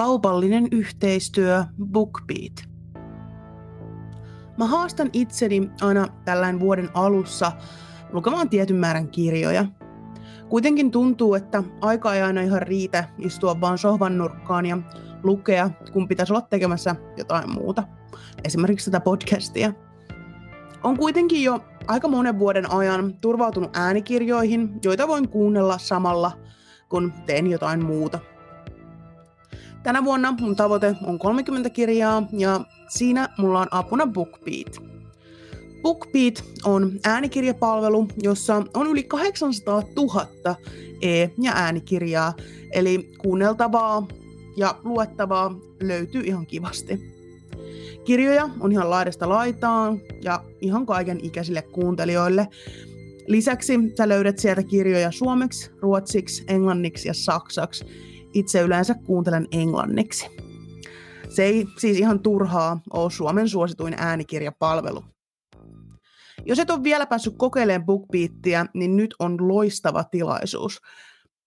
kaupallinen yhteistyö BookBeat. Mä haastan itseni aina tällainen vuoden alussa lukemaan tietyn määrän kirjoja. Kuitenkin tuntuu, että aika ei aina ihan riitä istua vaan sohvan nurkkaan ja lukea, kun pitäisi olla tekemässä jotain muuta. Esimerkiksi tätä podcastia. On kuitenkin jo aika monen vuoden ajan turvautunut äänikirjoihin, joita voin kuunnella samalla, kun teen jotain muuta. Tänä vuonna mun tavoite on 30 kirjaa ja siinä mulla on apuna BookBeat. BookBeat on äänikirjapalvelu, jossa on yli 800 000 e- ja äänikirjaa, eli kuunneltavaa ja luettavaa löytyy ihan kivasti. Kirjoja on ihan laidasta laitaan ja ihan kaiken ikäisille kuuntelijoille. Lisäksi sä löydät sieltä kirjoja suomeksi, ruotsiksi, englanniksi ja saksaksi. Itse yleensä kuuntelen englanniksi. Se ei siis ihan turhaa ole Suomen suosituin äänikirjapalvelu. Jos et ole vielä päässyt kokeilemaan BookBeatia, niin nyt on loistava tilaisuus.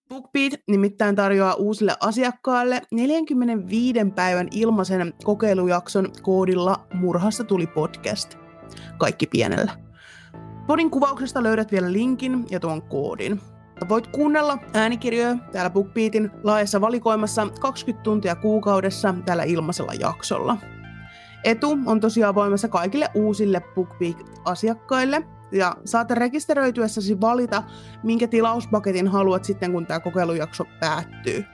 BookBeat nimittäin tarjoaa uusille asiakkaille 45 päivän ilmaisen kokeilujakson koodilla Murhasta tuli podcast. Kaikki pienellä. Podin kuvauksesta löydät vielä linkin ja tuon koodin. Voit kuunnella äänikirjoja täällä BookBeatin laajassa valikoimassa 20 tuntia kuukaudessa tällä ilmaisella jaksolla. Etu on tosiaan voimassa kaikille uusille BookBeat-asiakkaille, ja saat rekisteröityessäsi valita, minkä tilauspaketin haluat sitten, kun tämä kokeilujakso päättyy.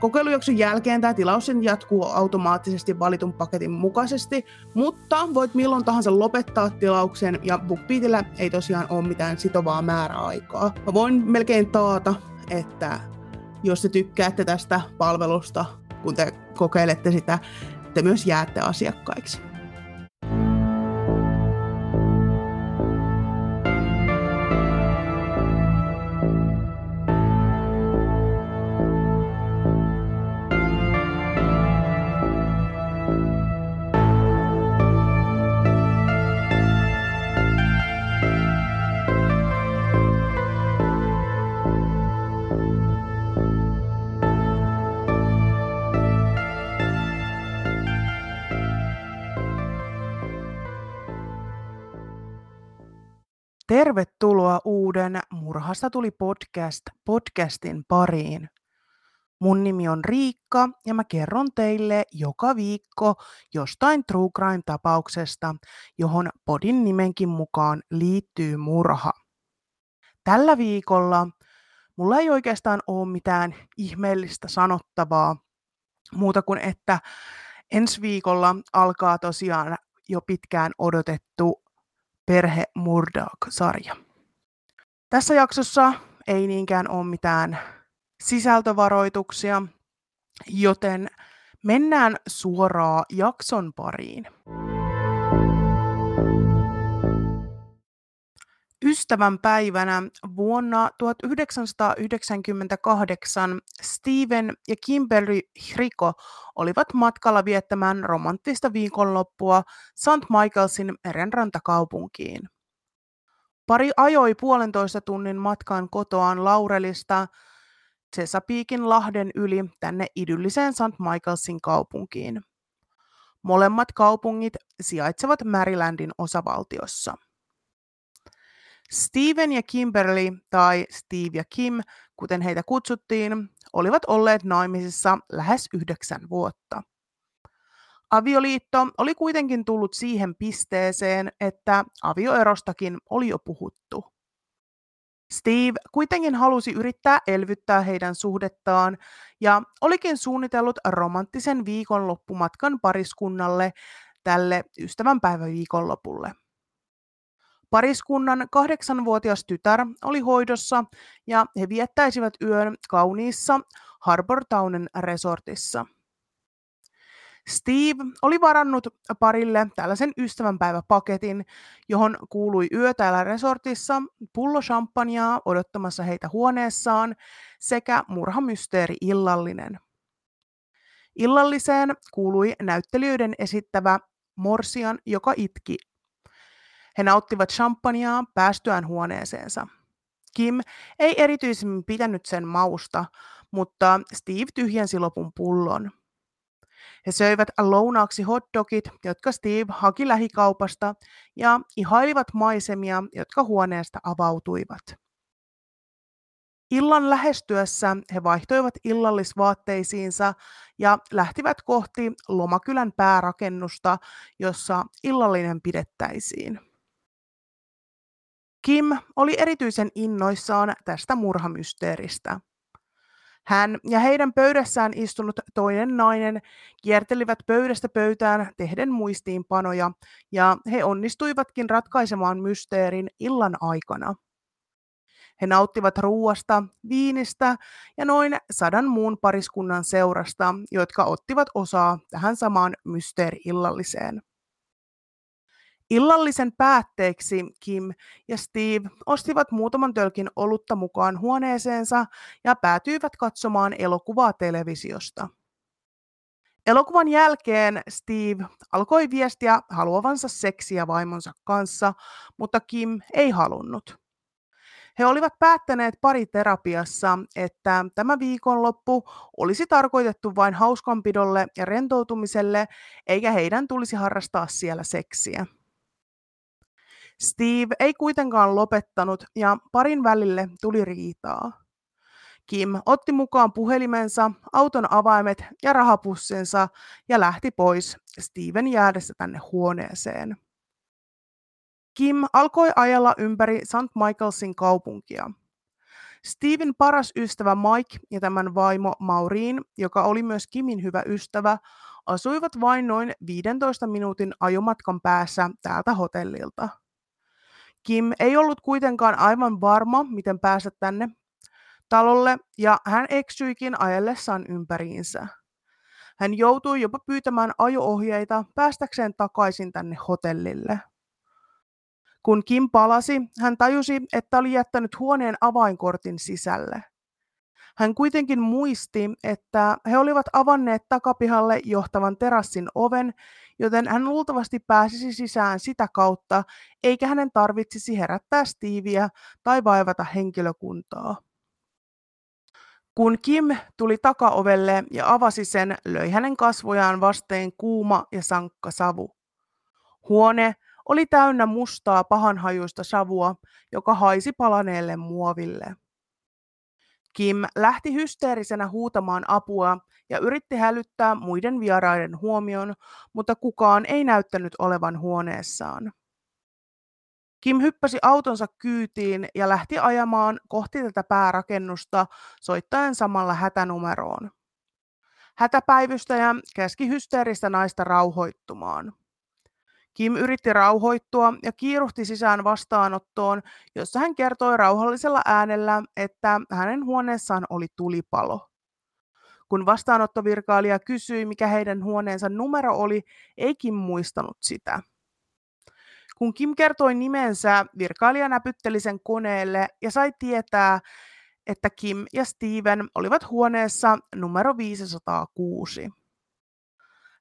Kokeilujakson jälkeen tämä tilaus jatkuu automaattisesti valitun paketin mukaisesti, mutta voit milloin tahansa lopettaa tilauksen ja BookBeatillä ei tosiaan ole mitään sitovaa määräaikaa. Mä voin melkein taata, että jos te tykkäätte tästä palvelusta, kun te kokeilette sitä, te myös jäätte asiakkaiksi. Tervetuloa uuden Murhasta tuli podcast podcastin pariin. Mun nimi on Riikka ja mä kerron teille joka viikko jostain True Crime-tapauksesta, johon podin nimenkin mukaan liittyy murha. Tällä viikolla mulla ei oikeastaan ole mitään ihmeellistä sanottavaa muuta kuin, että ensi viikolla alkaa tosiaan jo pitkään odotettu Perhe Murdoch-sarja. Tässä jaksossa ei niinkään ole mitään sisältövaroituksia, joten mennään suoraan jakson pariin. Ystävän päivänä vuonna 1998 Steven ja Kimberly Hriko olivat matkalla viettämään romanttista viikonloppua St. Michaelsin merenrantakaupunkiin. Pari ajoi puolentoista tunnin matkaan kotoaan Laurelista Chesapeakein lahden yli tänne idylliseen St. Michaelsin kaupunkiin. Molemmat kaupungit sijaitsevat Marylandin osavaltiossa. Steven ja Kimberly, tai Steve ja Kim, kuten heitä kutsuttiin, olivat olleet naimisissa lähes yhdeksän vuotta. Avioliitto oli kuitenkin tullut siihen pisteeseen, että avioerostakin oli jo puhuttu. Steve kuitenkin halusi yrittää elvyttää heidän suhdettaan ja olikin suunnitellut romanttisen viikonloppumatkan pariskunnalle tälle ystävänpäiväviikonlopulle. Pariskunnan kahdeksanvuotias tytär oli hoidossa ja he viettäisivät yön kauniissa Harbortownen resortissa. Steve oli varannut parille tällaisen ystävänpäiväpaketin, johon kuului yö täällä resortissa, pullo champagnea odottamassa heitä huoneessaan sekä murhamysteeri illallinen. Illalliseen kuului näyttelijöiden esittävä Morsian, joka itki he nauttivat champagnea päästyään huoneeseensa. Kim ei erityisemmin pitänyt sen mausta, mutta Steve tyhjensi lopun pullon. He söivät lounaaksi hotdogit, jotka Steve haki lähikaupasta, ja ihailivat maisemia, jotka huoneesta avautuivat. Illan lähestyessä he vaihtoivat illallisvaatteisiinsa ja lähtivät kohti Lomakylän päärakennusta, jossa illallinen pidettäisiin. Kim oli erityisen innoissaan tästä murhamysteeristä. Hän ja heidän pöydässään istunut toinen nainen kiertelivät pöydästä pöytään tehden muistiinpanoja, ja he onnistuivatkin ratkaisemaan mysteerin illan aikana. He nauttivat ruuasta, viinistä ja noin sadan muun pariskunnan seurasta, jotka ottivat osaa tähän samaan mysteeri-illalliseen. Illallisen päätteeksi Kim ja Steve ostivat muutaman tölkin olutta mukaan huoneeseensa ja päätyivät katsomaan elokuvaa televisiosta. Elokuvan jälkeen Steve alkoi viestiä haluavansa seksiä vaimonsa kanssa, mutta Kim ei halunnut. He olivat päättäneet pariterapiassa, että tämä viikonloppu olisi tarkoitettu vain hauskanpidolle ja rentoutumiselle, eikä heidän tulisi harrastaa siellä seksiä. Steve ei kuitenkaan lopettanut ja parin välille tuli riitaa. Kim otti mukaan puhelimensa, auton avaimet ja rahapussinsa ja lähti pois Steven jäädessä tänne huoneeseen. Kim alkoi ajella ympäri St. Michaelsin kaupunkia. Steven paras ystävä Mike ja tämän vaimo Maureen, joka oli myös Kimin hyvä ystävä, asuivat vain noin 15 minuutin ajomatkan päässä täältä hotellilta. Kim ei ollut kuitenkaan aivan varma, miten päästä tänne talolle, ja hän eksyikin ajellessaan ympäriinsä. Hän joutui jopa pyytämään ajo-ohjeita päästäkseen takaisin tänne hotellille. Kun Kim palasi, hän tajusi, että oli jättänyt huoneen avainkortin sisälle. Hän kuitenkin muisti, että he olivat avanneet takapihalle johtavan terassin oven, joten hän luultavasti pääsisi sisään sitä kautta, eikä hänen tarvitsisi herättää Steveä tai vaivata henkilökuntaa. Kun Kim tuli takaovelle ja avasi sen, löi hänen kasvojaan vasteen kuuma ja sankka savu. Huone oli täynnä mustaa pahanhajuista savua, joka haisi palaneelle muoville. Kim lähti hysteerisenä huutamaan apua ja yritti hälyttää muiden vieraiden huomion, mutta kukaan ei näyttänyt olevan huoneessaan. Kim hyppäsi autonsa kyytiin ja lähti ajamaan kohti tätä päärakennusta soittaen samalla hätänumeroon. Hätäpäivystäjä käski hysteeristä naista rauhoittumaan. Kim yritti rauhoittua ja kiiruhti sisään vastaanottoon, jossa hän kertoi rauhallisella äänellä, että hänen huoneessaan oli tulipalo. Kun vastaanottovirkailija kysyi, mikä heidän huoneensa numero oli, ei Kim muistanut sitä. Kun Kim kertoi nimensä, virkailija näpytteli sen koneelle ja sai tietää, että Kim ja Steven olivat huoneessa numero 506.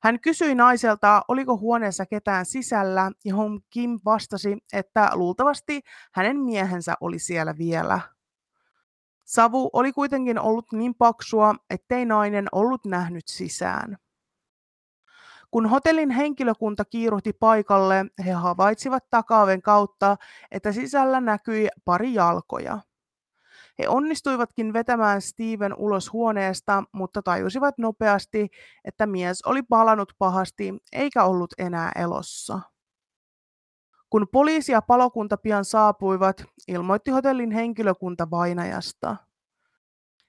Hän kysyi naiselta, oliko huoneessa ketään sisällä, johon Kim vastasi, että luultavasti hänen miehensä oli siellä vielä. Savu oli kuitenkin ollut niin paksua, ettei nainen ollut nähnyt sisään. Kun hotellin henkilökunta kiiruhti paikalle, he havaitsivat takaaven kautta, että sisällä näkyi pari jalkoja. He onnistuivatkin vetämään Steven ulos huoneesta, mutta tajusivat nopeasti, että mies oli palannut pahasti eikä ollut enää elossa. Kun poliisi ja palokunta pian saapuivat, ilmoitti hotellin henkilökunta vainajasta.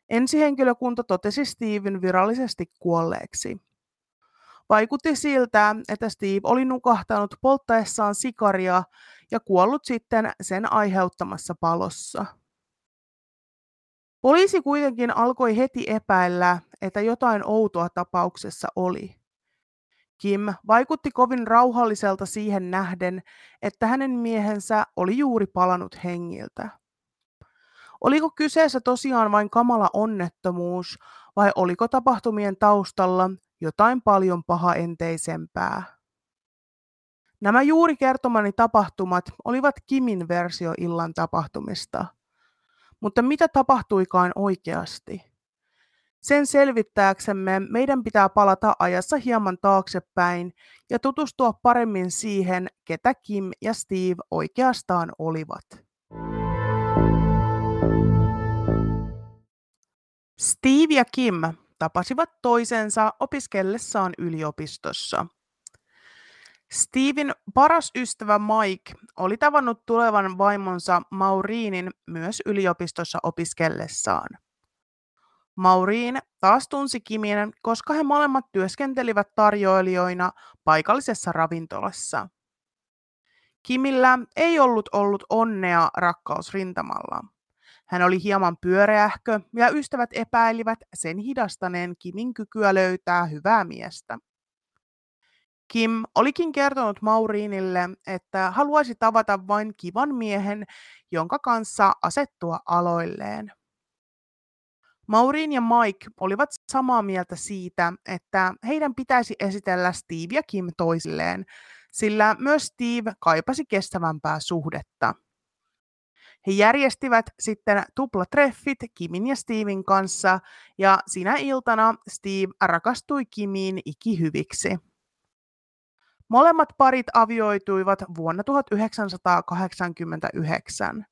Ensihenkilökunta totesi Steven virallisesti kuolleeksi. Vaikutti siltä, että Steve oli nukahtanut polttaessaan sikaria ja kuollut sitten sen aiheuttamassa palossa. Poliisi kuitenkin alkoi heti epäillä, että jotain outoa tapauksessa oli. Kim vaikutti kovin rauhalliselta siihen nähden, että hänen miehensä oli juuri palannut hengiltä. Oliko kyseessä tosiaan vain kamala onnettomuus vai oliko tapahtumien taustalla jotain paljon pahaenteisempää? Nämä juuri kertomani tapahtumat olivat Kimin versio illan tapahtumista – mutta mitä tapahtuikaan oikeasti? Sen selvittääksemme meidän pitää palata ajassa hieman taaksepäin ja tutustua paremmin siihen, ketä Kim ja Steve oikeastaan olivat. Steve ja Kim tapasivat toisensa opiskellessaan yliopistossa. Steven paras ystävä Mike oli tavannut tulevan vaimonsa Mauriinin myös yliopistossa opiskellessaan. Mauriin taas tunsi Kimin, koska he molemmat työskentelivät tarjoilijoina paikallisessa ravintolassa. Kimillä ei ollut ollut onnea rakkausrintamalla. Hän oli hieman pyöreähkö ja ystävät epäilivät sen hidastaneen Kimin kykyä löytää hyvää miestä. Kim olikin kertonut Mauriinille, että haluaisi tavata vain kivan miehen, jonka kanssa asettua aloilleen. Mauriin ja Mike olivat samaa mieltä siitä, että heidän pitäisi esitellä Steve ja Kim toisilleen, sillä myös Steve kaipasi kestävämpää suhdetta. He järjestivät sitten tuplatreffit Kimin ja Steven kanssa, ja sinä iltana Steve rakastui Kimiin ikihyviksi. Molemmat parit avioituivat vuonna 1989.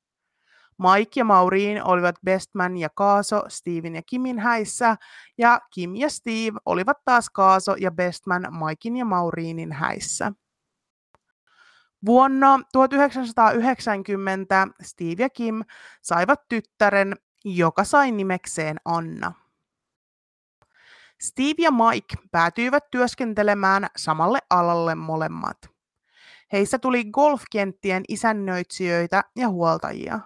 Mike ja Maureen olivat Bestman ja Kaaso Steven ja Kimin häissä, ja Kim ja Steve olivat taas Kaaso ja Bestman Mikein ja Maureenin häissä. Vuonna 1990 Steve ja Kim saivat tyttären, joka sai nimekseen Anna. Steve ja Mike päätyivät työskentelemään samalle alalle molemmat. Heistä tuli golfkenttien isännöitsijöitä ja huoltajia.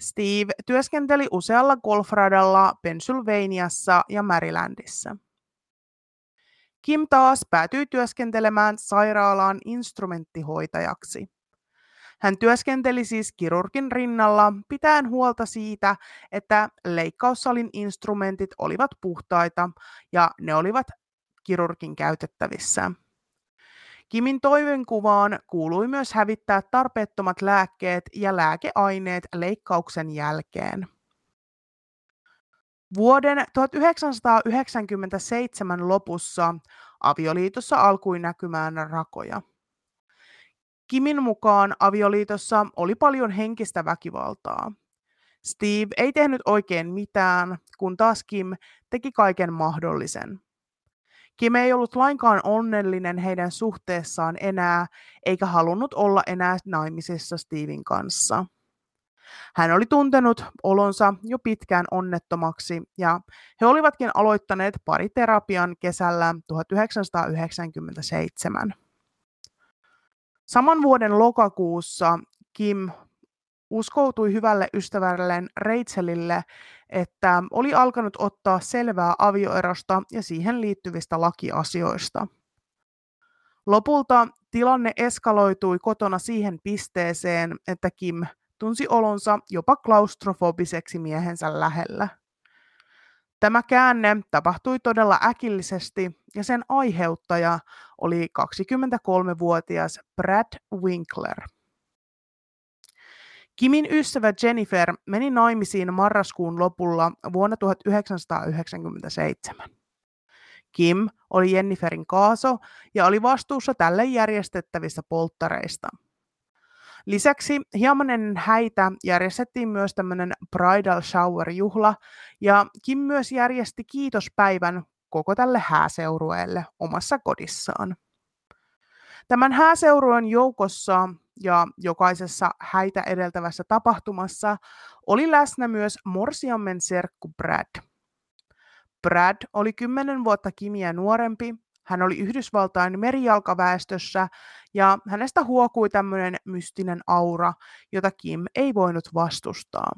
Steve työskenteli usealla golfradalla Pennsylvaniassa ja Marylandissa. Kim taas päätyi työskentelemään sairaalaan instrumenttihoitajaksi. Hän työskenteli siis kirurgin rinnalla pitäen huolta siitä, että leikkaussalin instrumentit olivat puhtaita ja ne olivat kirurgin käytettävissä. Kimin toivenkuvaan kuului myös hävittää tarpeettomat lääkkeet ja lääkeaineet leikkauksen jälkeen. Vuoden 1997 lopussa avioliitossa alkoi näkymään rakoja. Kimin mukaan avioliitossa oli paljon henkistä väkivaltaa. Steve ei tehnyt oikein mitään, kun taas Kim teki kaiken mahdollisen. Kim ei ollut lainkaan onnellinen heidän suhteessaan enää, eikä halunnut olla enää naimisissa Steven kanssa. Hän oli tuntenut olonsa jo pitkään onnettomaksi ja he olivatkin aloittaneet pariterapian kesällä 1997. Saman vuoden lokakuussa Kim uskoutui hyvälle ystävälleen Rachelille, että oli alkanut ottaa selvää avioerosta ja siihen liittyvistä lakiasioista. Lopulta tilanne eskaloitui kotona siihen pisteeseen, että Kim tunsi olonsa jopa klaustrofobiseksi miehensä lähellä. Tämä käänne tapahtui todella äkillisesti ja sen aiheuttaja oli 23-vuotias Brad Winkler. Kimin ystävä Jennifer meni naimisiin marraskuun lopulla vuonna 1997. Kim oli Jenniferin kaaso ja oli vastuussa tälle järjestettävistä polttareista. Lisäksi hieman ennen häitä järjestettiin myös tämmöinen bridal shower-juhla, ja Kim myös järjesti kiitospäivän koko tälle hääseurueelle omassa kodissaan. Tämän hääseurueen joukossa ja jokaisessa häitä edeltävässä tapahtumassa oli läsnä myös Morsiammen serkku Brad. Brad oli kymmenen vuotta Kimiä nuorempi, hän oli Yhdysvaltain merijalkaväestössä ja hänestä huokui tämmöinen mystinen aura, jota Kim ei voinut vastustaa.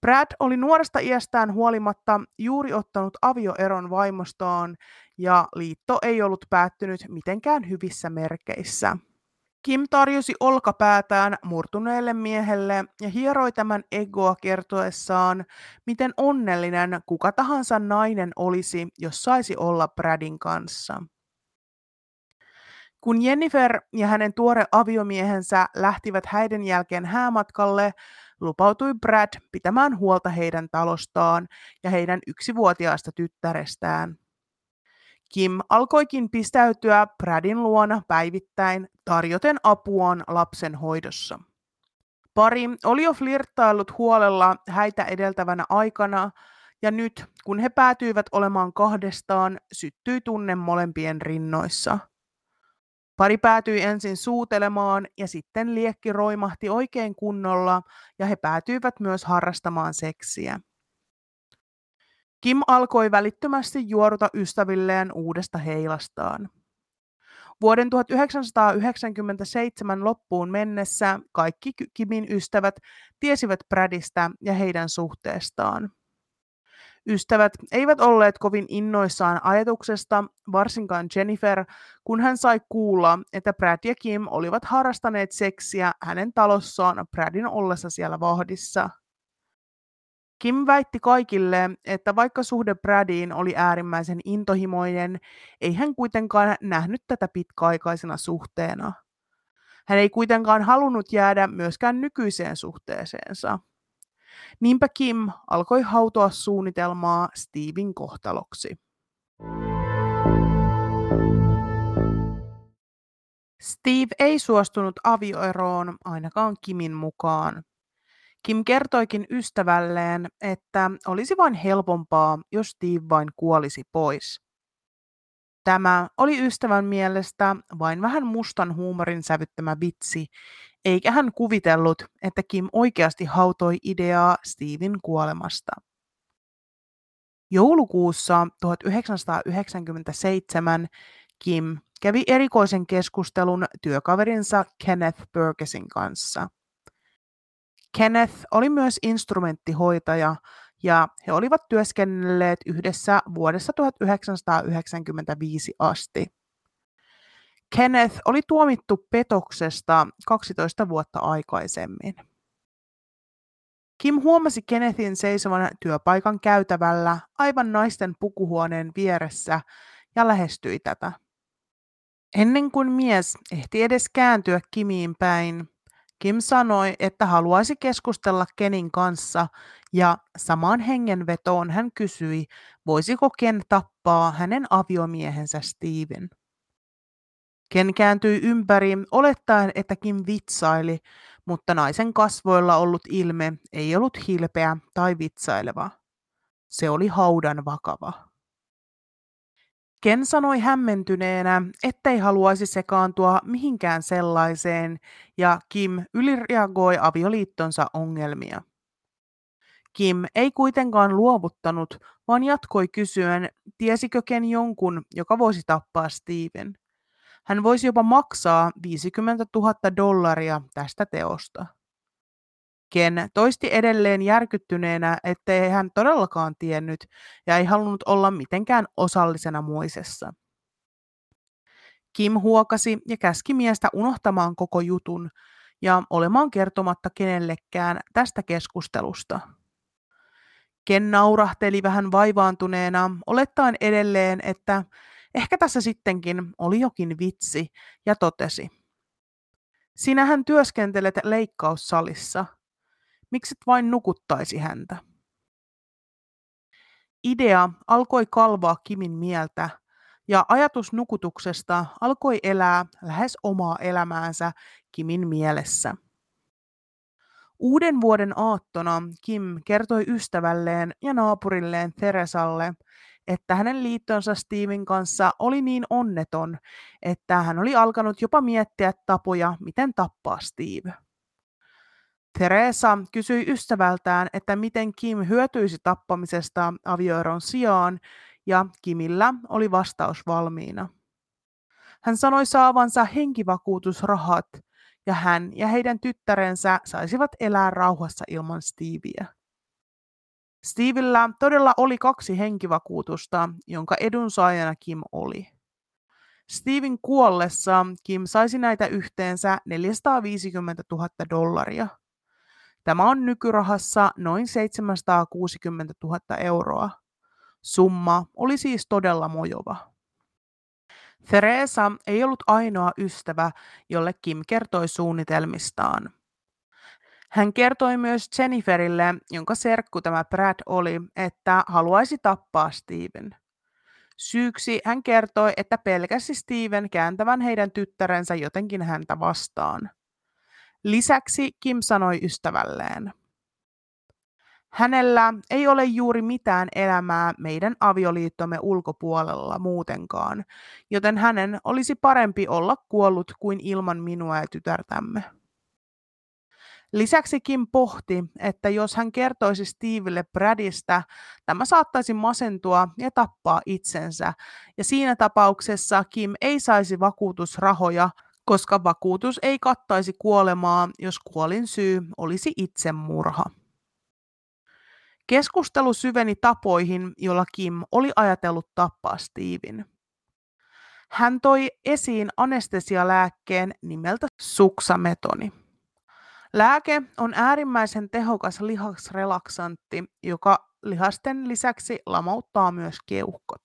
Brad oli nuoresta iästään huolimatta juuri ottanut avioeron vaimostaan ja liitto ei ollut päättynyt mitenkään hyvissä merkeissä. Kim tarjosi olkapäätään murtuneelle miehelle ja hieroi tämän egoa kertoessaan, miten onnellinen kuka tahansa nainen olisi, jos saisi olla Bradin kanssa. Kun Jennifer ja hänen tuore aviomiehensä lähtivät häiden jälkeen häämatkalle, lupautui Brad pitämään huolta heidän talostaan ja heidän yksivuotiaasta tyttärestään. Kim alkoikin pistäytyä Bradin luona päivittäin tarjoten apuaan lapsen hoidossa. Pari oli jo flirttaillut huolella häitä edeltävänä aikana, ja nyt, kun he päätyivät olemaan kahdestaan, syttyi tunne molempien rinnoissa. Pari päätyi ensin suutelemaan ja sitten liekki roimahti oikein kunnolla ja he päätyivät myös harrastamaan seksiä. Kim alkoi välittömästi juoruta ystävilleen uudesta heilastaan. Vuoden 1997 loppuun mennessä kaikki Kimin ystävät tiesivät Bradista ja heidän suhteestaan. Ystävät eivät olleet kovin innoissaan ajatuksesta, varsinkaan Jennifer, kun hän sai kuulla, että Brad ja Kim olivat harrastaneet seksiä hänen talossaan Bradin ollessa siellä vahdissa. Kim väitti kaikille, että vaikka suhde Bradiin oli äärimmäisen intohimoinen, ei hän kuitenkaan nähnyt tätä pitkäaikaisena suhteena. Hän ei kuitenkaan halunnut jäädä myöskään nykyiseen suhteeseensa. Niinpä Kim alkoi hautoa suunnitelmaa Steven kohtaloksi. Steve ei suostunut avioeroon ainakaan Kimin mukaan. Kim kertoikin ystävälleen, että olisi vain helpompaa, jos Steve vain kuolisi pois. Tämä oli ystävän mielestä vain vähän mustan huumorin sävyttämä vitsi, eikä hän kuvitellut, että Kim oikeasti hautoi ideaa Steven kuolemasta. Joulukuussa 1997 Kim kävi erikoisen keskustelun työkaverinsa Kenneth Burgessin kanssa. Kenneth oli myös instrumenttihoitaja ja he olivat työskennelleet yhdessä vuodesta 1995 asti. Kenneth oli tuomittu petoksesta 12 vuotta aikaisemmin. Kim huomasi Kennethin seisovan työpaikan käytävällä aivan naisten pukuhuoneen vieressä ja lähestyi tätä. Ennen kuin mies ehti edes kääntyä Kimiin päin, Kim sanoi, että haluaisi keskustella Kenin kanssa ja samaan hengenvetoon hän kysyi, voisiko Ken tappaa hänen aviomiehensä Steven. Ken kääntyi ympäri olettaen, että Kim vitsaili, mutta naisen kasvoilla ollut ilme ei ollut hilpeä tai vitsaileva. Se oli haudan vakava. Ken sanoi hämmentyneenä, ettei haluaisi sekaantua mihinkään sellaiseen, ja Kim ylireagoi avioliittonsa ongelmia. Kim ei kuitenkaan luovuttanut, vaan jatkoi kysyen, tiesikö Ken jonkun, joka voisi tappaa Steven. Hän voisi jopa maksaa 50 000 dollaria tästä teosta. Ken toisti edelleen järkyttyneenä, ettei hän todellakaan tiennyt ja ei halunnut olla mitenkään osallisena muisessa. Kim huokasi ja käski miestä unohtamaan koko jutun ja olemaan kertomatta kenellekään tästä keskustelusta. Ken naurahteli vähän vaivaantuneena, olettaen edelleen, että ehkä tässä sittenkin oli jokin vitsi, ja totesi. Sinähän työskentelet leikkaussalissa – Mikset vain nukuttaisi häntä? Idea alkoi kalvaa Kimin mieltä, ja ajatus nukutuksesta alkoi elää lähes omaa elämäänsä Kimin mielessä. Uuden vuoden aattona Kim kertoi ystävälleen ja naapurilleen Theresalle, että hänen liittonsa Steven kanssa oli niin onneton, että hän oli alkanut jopa miettiä tapoja, miten tappaa Steve. Teresa kysyi ystävältään, että miten Kim hyötyisi tappamisesta avioeron sijaan, ja Kimillä oli vastaus valmiina. Hän sanoi saavansa henkivakuutusrahat, ja hän ja heidän tyttärensä saisivat elää rauhassa ilman Stevieä. Stevillä todella oli kaksi henkivakuutusta, jonka edunsaajana Kim oli. Steven kuollessa Kim saisi näitä yhteensä 450 000 dollaria. Tämä on nykyrahassa noin 760 000 euroa. Summa oli siis todella mojova. Theresa ei ollut ainoa ystävä, jolle Kim kertoi suunnitelmistaan. Hän kertoi myös Jenniferille, jonka serkku tämä Brad oli, että haluaisi tappaa Steven. Syyksi hän kertoi, että pelkäsi Steven kääntävän heidän tyttärensä jotenkin häntä vastaan. Lisäksi Kim sanoi ystävälleen, Hänellä ei ole juuri mitään elämää meidän avioliittomme ulkopuolella muutenkaan, joten hänen olisi parempi olla kuollut kuin ilman minua ja tytärtämme. Lisäksi Kim pohti, että jos hän kertoisi Stevelle Bradista, tämä saattaisi masentua ja tappaa itsensä, ja siinä tapauksessa Kim ei saisi vakuutusrahoja, koska vakuutus ei kattaisi kuolemaa, jos kuolin syy olisi itsemurha. Keskustelu syveni tapoihin, jolla Kim oli ajatellut tappaa Steven. Hän toi esiin anestesialääkkeen nimeltä suksametoni. Lääke on äärimmäisen tehokas lihasrelaksantti, joka lihasten lisäksi lamauttaa myös keuhkot.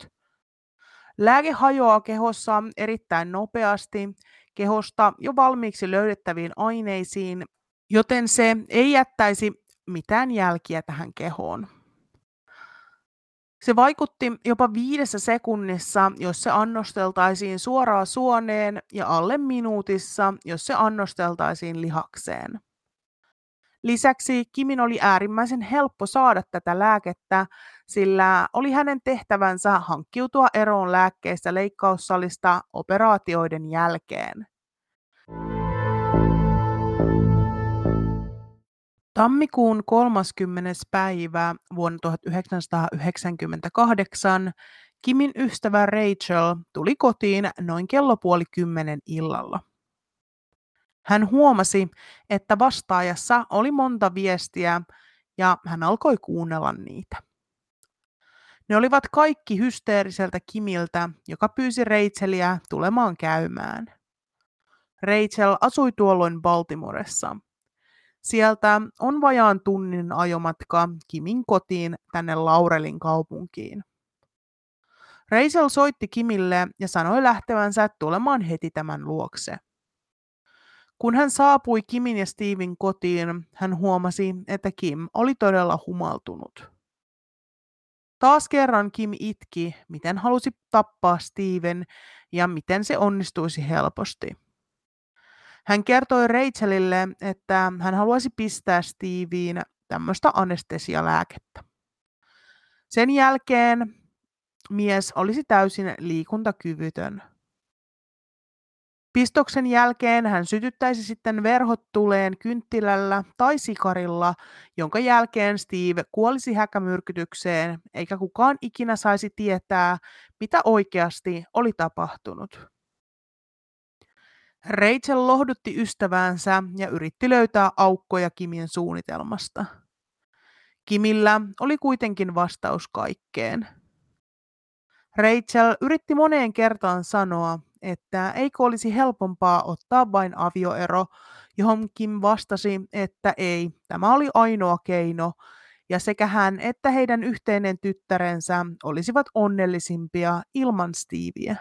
Lääke hajoaa kehossa erittäin nopeasti kehosta jo valmiiksi löydettäviin aineisiin, joten se ei jättäisi mitään jälkiä tähän kehoon. Se vaikutti jopa viidessä sekunnissa, jos se annosteltaisiin suoraan suoneen, ja alle minuutissa, jos se annosteltaisiin lihakseen. Lisäksi Kimin oli äärimmäisen helppo saada tätä lääkettä, sillä oli hänen tehtävänsä hankkiutua eroon lääkkeistä leikkaussalista operaatioiden jälkeen. Tammikuun 30. päivä vuonna 1998 Kimin ystävä Rachel tuli kotiin noin kello puoli kymmenen illalla. Hän huomasi, että vastaajassa oli monta viestiä ja hän alkoi kuunnella niitä. Ne olivat kaikki hysteeriseltä Kimiltä, joka pyysi Rachelia tulemaan käymään. Rachel asui tuolloin Baltimoressa. Sieltä on vajaan tunnin ajomatka Kimin kotiin tänne Laurelin kaupunkiin. Rachel soitti Kimille ja sanoi lähtevänsä tulemaan heti tämän luokse. Kun hän saapui Kimin ja Steven kotiin, hän huomasi, että Kim oli todella humaltunut. Taas kerran Kim itki, miten halusi tappaa Steven ja miten se onnistuisi helposti. Hän kertoi Rachelille, että hän haluaisi pistää Steveen tämmöistä anestesialääkettä. Sen jälkeen mies olisi täysin liikuntakyvytön. Pistoksen jälkeen hän sytyttäisi sitten verhot tuleen kynttilällä tai sikarilla, jonka jälkeen Steve kuolisi häkämyrkytykseen, eikä kukaan ikinä saisi tietää, mitä oikeasti oli tapahtunut. Rachel lohdutti ystäväänsä ja yritti löytää aukkoja Kimin suunnitelmasta. Kimillä oli kuitenkin vastaus kaikkeen. Rachel yritti moneen kertaan sanoa, että eikö olisi helpompaa ottaa vain avioero, johon Kim vastasi, että ei, tämä oli ainoa keino, ja sekä hän että heidän yhteinen tyttärensä olisivat onnellisimpia ilman Steveä.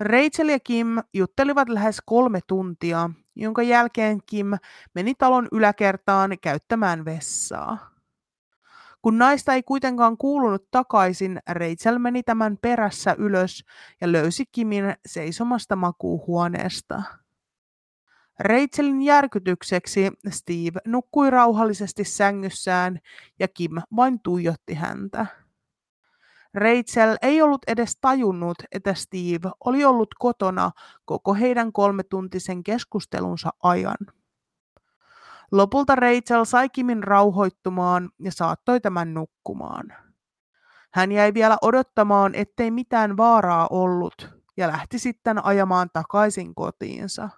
Rachel ja Kim juttelivat lähes kolme tuntia, jonka jälkeen Kim meni talon yläkertaan käyttämään vessaa. Kun naista ei kuitenkaan kuulunut takaisin, Rachel meni tämän perässä ylös ja löysi Kimin seisomasta makuuhuoneesta. Rachelin järkytykseksi Steve nukkui rauhallisesti sängyssään ja Kim vain tuijotti häntä. Rachel ei ollut edes tajunnut, että Steve oli ollut kotona koko heidän kolmetuntisen keskustelunsa ajan. Lopulta Rachel sai Kimin rauhoittumaan ja saattoi tämän nukkumaan. Hän jäi vielä odottamaan, ettei mitään vaaraa ollut, ja lähti sitten ajamaan takaisin kotiinsa.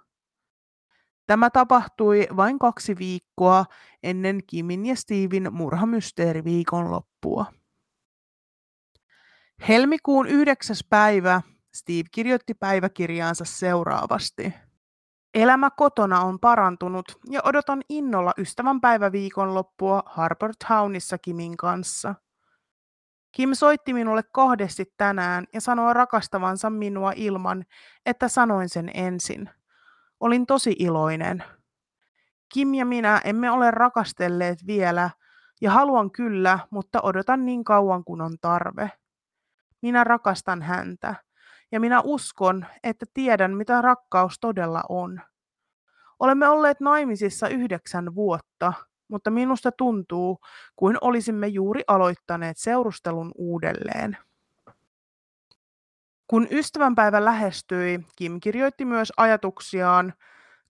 Tämä tapahtui vain kaksi viikkoa ennen Kimin ja Steven murhamysteeriviikon loppua. Helmikuun 9. päivä Steve kirjoitti päiväkirjaansa seuraavasti. Elämä kotona on parantunut ja odotan innolla ystävän loppua Harper Townissa Kimin kanssa. Kim soitti minulle kahdesti tänään ja sanoi rakastavansa minua ilman, että sanoin sen ensin. Olin tosi iloinen. Kim ja minä emme ole rakastelleet vielä, ja haluan kyllä, mutta odotan niin kauan kuin on tarve. Minä rakastan häntä, ja minä uskon, että tiedän, mitä rakkaus todella on. Olemme olleet naimisissa yhdeksän vuotta, mutta minusta tuntuu, kuin olisimme juuri aloittaneet seurustelun uudelleen. Kun ystävänpäivä lähestyi, Kim kirjoitti myös ajatuksiaan.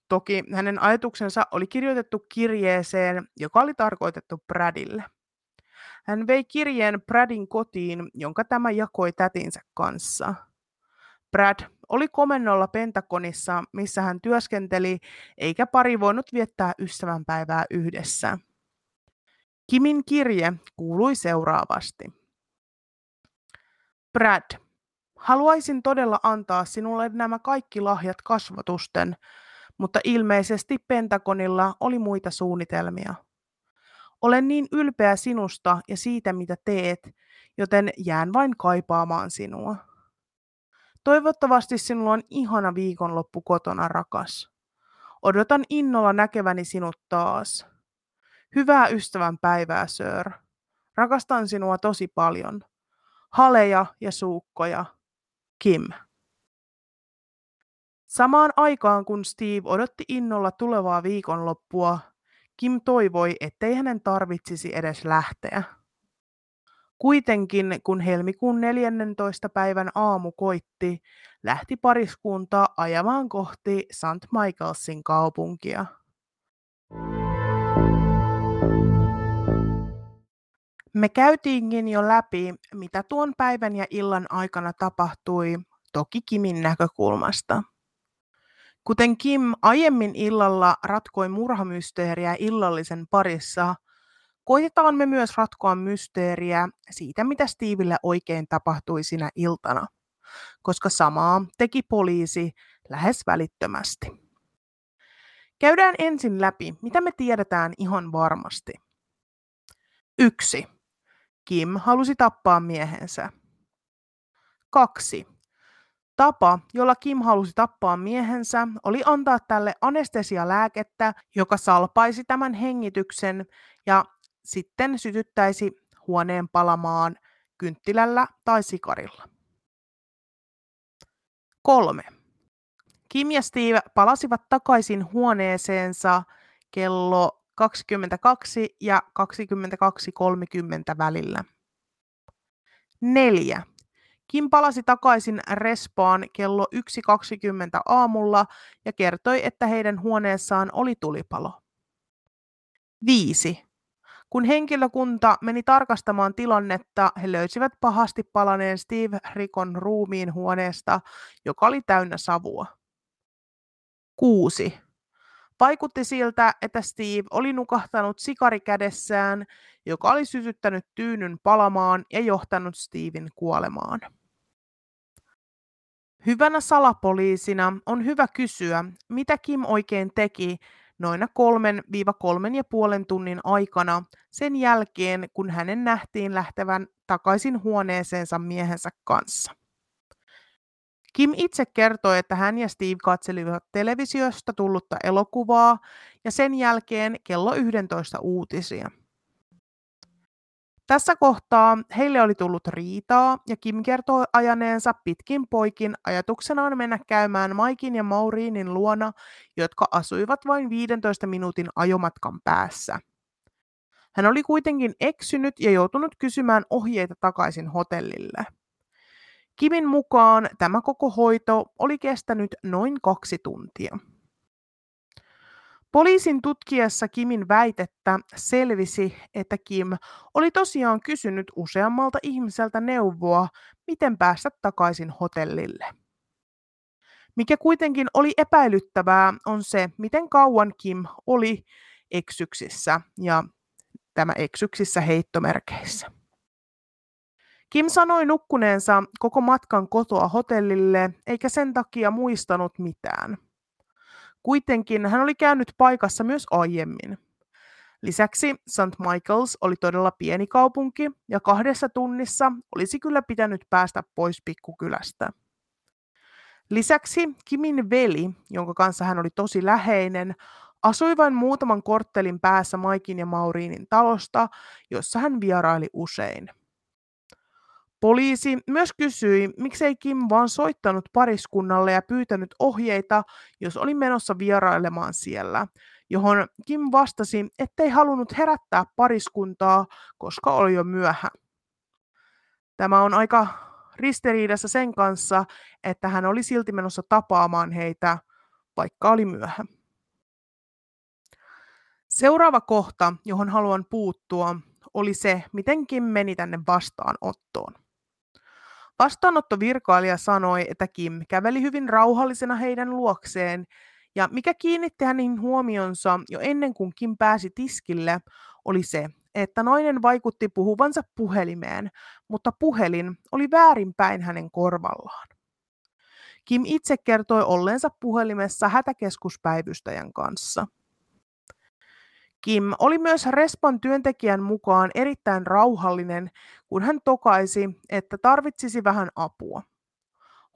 Toki hänen ajatuksensa oli kirjoitettu kirjeeseen, joka oli tarkoitettu Bradille. Hän vei kirjeen Bradin kotiin, jonka tämä jakoi tätinsä kanssa. Brad oli komennolla Pentagonissa, missä hän työskenteli, eikä pari voinut viettää ystävänpäivää yhdessä. Kimin kirje kuului seuraavasti. Brad, haluaisin todella antaa sinulle nämä kaikki lahjat kasvatusten, mutta ilmeisesti Pentagonilla oli muita suunnitelmia. Olen niin ylpeä sinusta ja siitä, mitä teet, joten jään vain kaipaamaan sinua. Toivottavasti sinulla on ihana viikonloppu kotona, rakas. Odotan innolla näkeväni sinut taas. Hyvää ystävän päivää, Sir. Rakastan sinua tosi paljon. Haleja ja suukkoja. Kim. Samaan aikaan kun Steve odotti innolla tulevaa viikonloppua, Kim toivoi, ettei hänen tarvitsisi edes lähteä. Kuitenkin, kun helmikuun 14. päivän aamu koitti, lähti pariskunta ajamaan kohti St. Michaelsin kaupunkia. Me käytiinkin jo läpi, mitä tuon päivän ja illan aikana tapahtui, toki Kimin näkökulmasta. Kuten Kim aiemmin illalla ratkoi murhamysteeriä illallisen parissa, koitetaan me myös ratkoa mysteeriä siitä, mitä Steveille oikein tapahtui sinä iltana, koska samaa teki poliisi lähes välittömästi. Käydään ensin läpi, mitä me tiedetään ihan varmasti. 1. Kim halusi tappaa miehensä. 2. Tapa, jolla Kim halusi tappaa miehensä, oli antaa tälle anestesialääkettä, joka salpaisi tämän hengityksen ja sitten sytyttäisi huoneen palamaan kynttilällä tai sikarilla. 3. Kim ja Steve palasivat takaisin huoneeseensa kello 22 ja 22.30 välillä. 4. Kim palasi takaisin respaan kello 1.20 aamulla ja kertoi, että heidän huoneessaan oli tulipalo. 5. Kun henkilökunta meni tarkastamaan tilannetta, he löysivät pahasti palaneen Steve Rikon ruumiin huoneesta, joka oli täynnä savua. 6. Vaikutti siltä, että Steve oli nukahtanut sikari kädessään, joka oli sytyttänyt tyynyn palamaan ja johtanut Steven kuolemaan. Hyvänä salapoliisina on hyvä kysyä, mitä Kim oikein teki noina kolmen viiva kolmen ja puolen tunnin aikana sen jälkeen, kun hänen nähtiin lähtevän takaisin huoneeseensa miehensä kanssa. Kim itse kertoi, että hän ja Steve katselivat televisiosta tullutta elokuvaa ja sen jälkeen kello 11 uutisia. Tässä kohtaa heille oli tullut riitaa ja Kim kertoi ajaneensa pitkin poikin ajatuksenaan mennä käymään Maikin ja Mauriinin luona, jotka asuivat vain 15 minuutin ajomatkan päässä. Hän oli kuitenkin eksynyt ja joutunut kysymään ohjeita takaisin hotellille. Kimin mukaan tämä koko hoito oli kestänyt noin kaksi tuntia. Poliisin tutkiessa Kimin väitettä selvisi, että Kim oli tosiaan kysynyt useammalta ihmiseltä neuvoa, miten päästä takaisin hotellille. Mikä kuitenkin oli epäilyttävää on se, miten kauan Kim oli eksyksissä ja tämä eksyksissä heittomerkeissä. Kim sanoi nukkuneensa koko matkan kotoa hotellille, eikä sen takia muistanut mitään. Kuitenkin hän oli käynyt paikassa myös aiemmin. Lisäksi St. Michaels oli todella pieni kaupunki ja kahdessa tunnissa olisi kyllä pitänyt päästä pois pikkukylästä. Lisäksi Kimin veli, jonka kanssa hän oli tosi läheinen, asui vain muutaman korttelin päässä Maikin ja Mauriinin talosta, jossa hän vieraili usein. Poliisi myös kysyi, miksei Kim vaan soittanut pariskunnalle ja pyytänyt ohjeita, jos oli menossa vierailemaan siellä, johon Kim vastasi, ettei halunnut herättää pariskuntaa, koska oli jo myöhä. Tämä on aika ristiriidassa sen kanssa, että hän oli silti menossa tapaamaan heitä, vaikka oli myöhä. Seuraava kohta, johon haluan puuttua, oli se, miten Kim meni tänne vastaanottoon. Vastaanottovirkailija sanoi, että Kim käveli hyvin rauhallisena heidän luokseen, ja mikä kiinnitti hänen huomionsa jo ennen kuin Kim pääsi tiskille, oli se, että nainen vaikutti puhuvansa puhelimeen, mutta puhelin oli väärinpäin hänen korvallaan. Kim itse kertoi olleensa puhelimessa hätäkeskuspäivystäjän kanssa. Kim oli myös Respan työntekijän mukaan erittäin rauhallinen, kun hän tokaisi, että tarvitsisi vähän apua.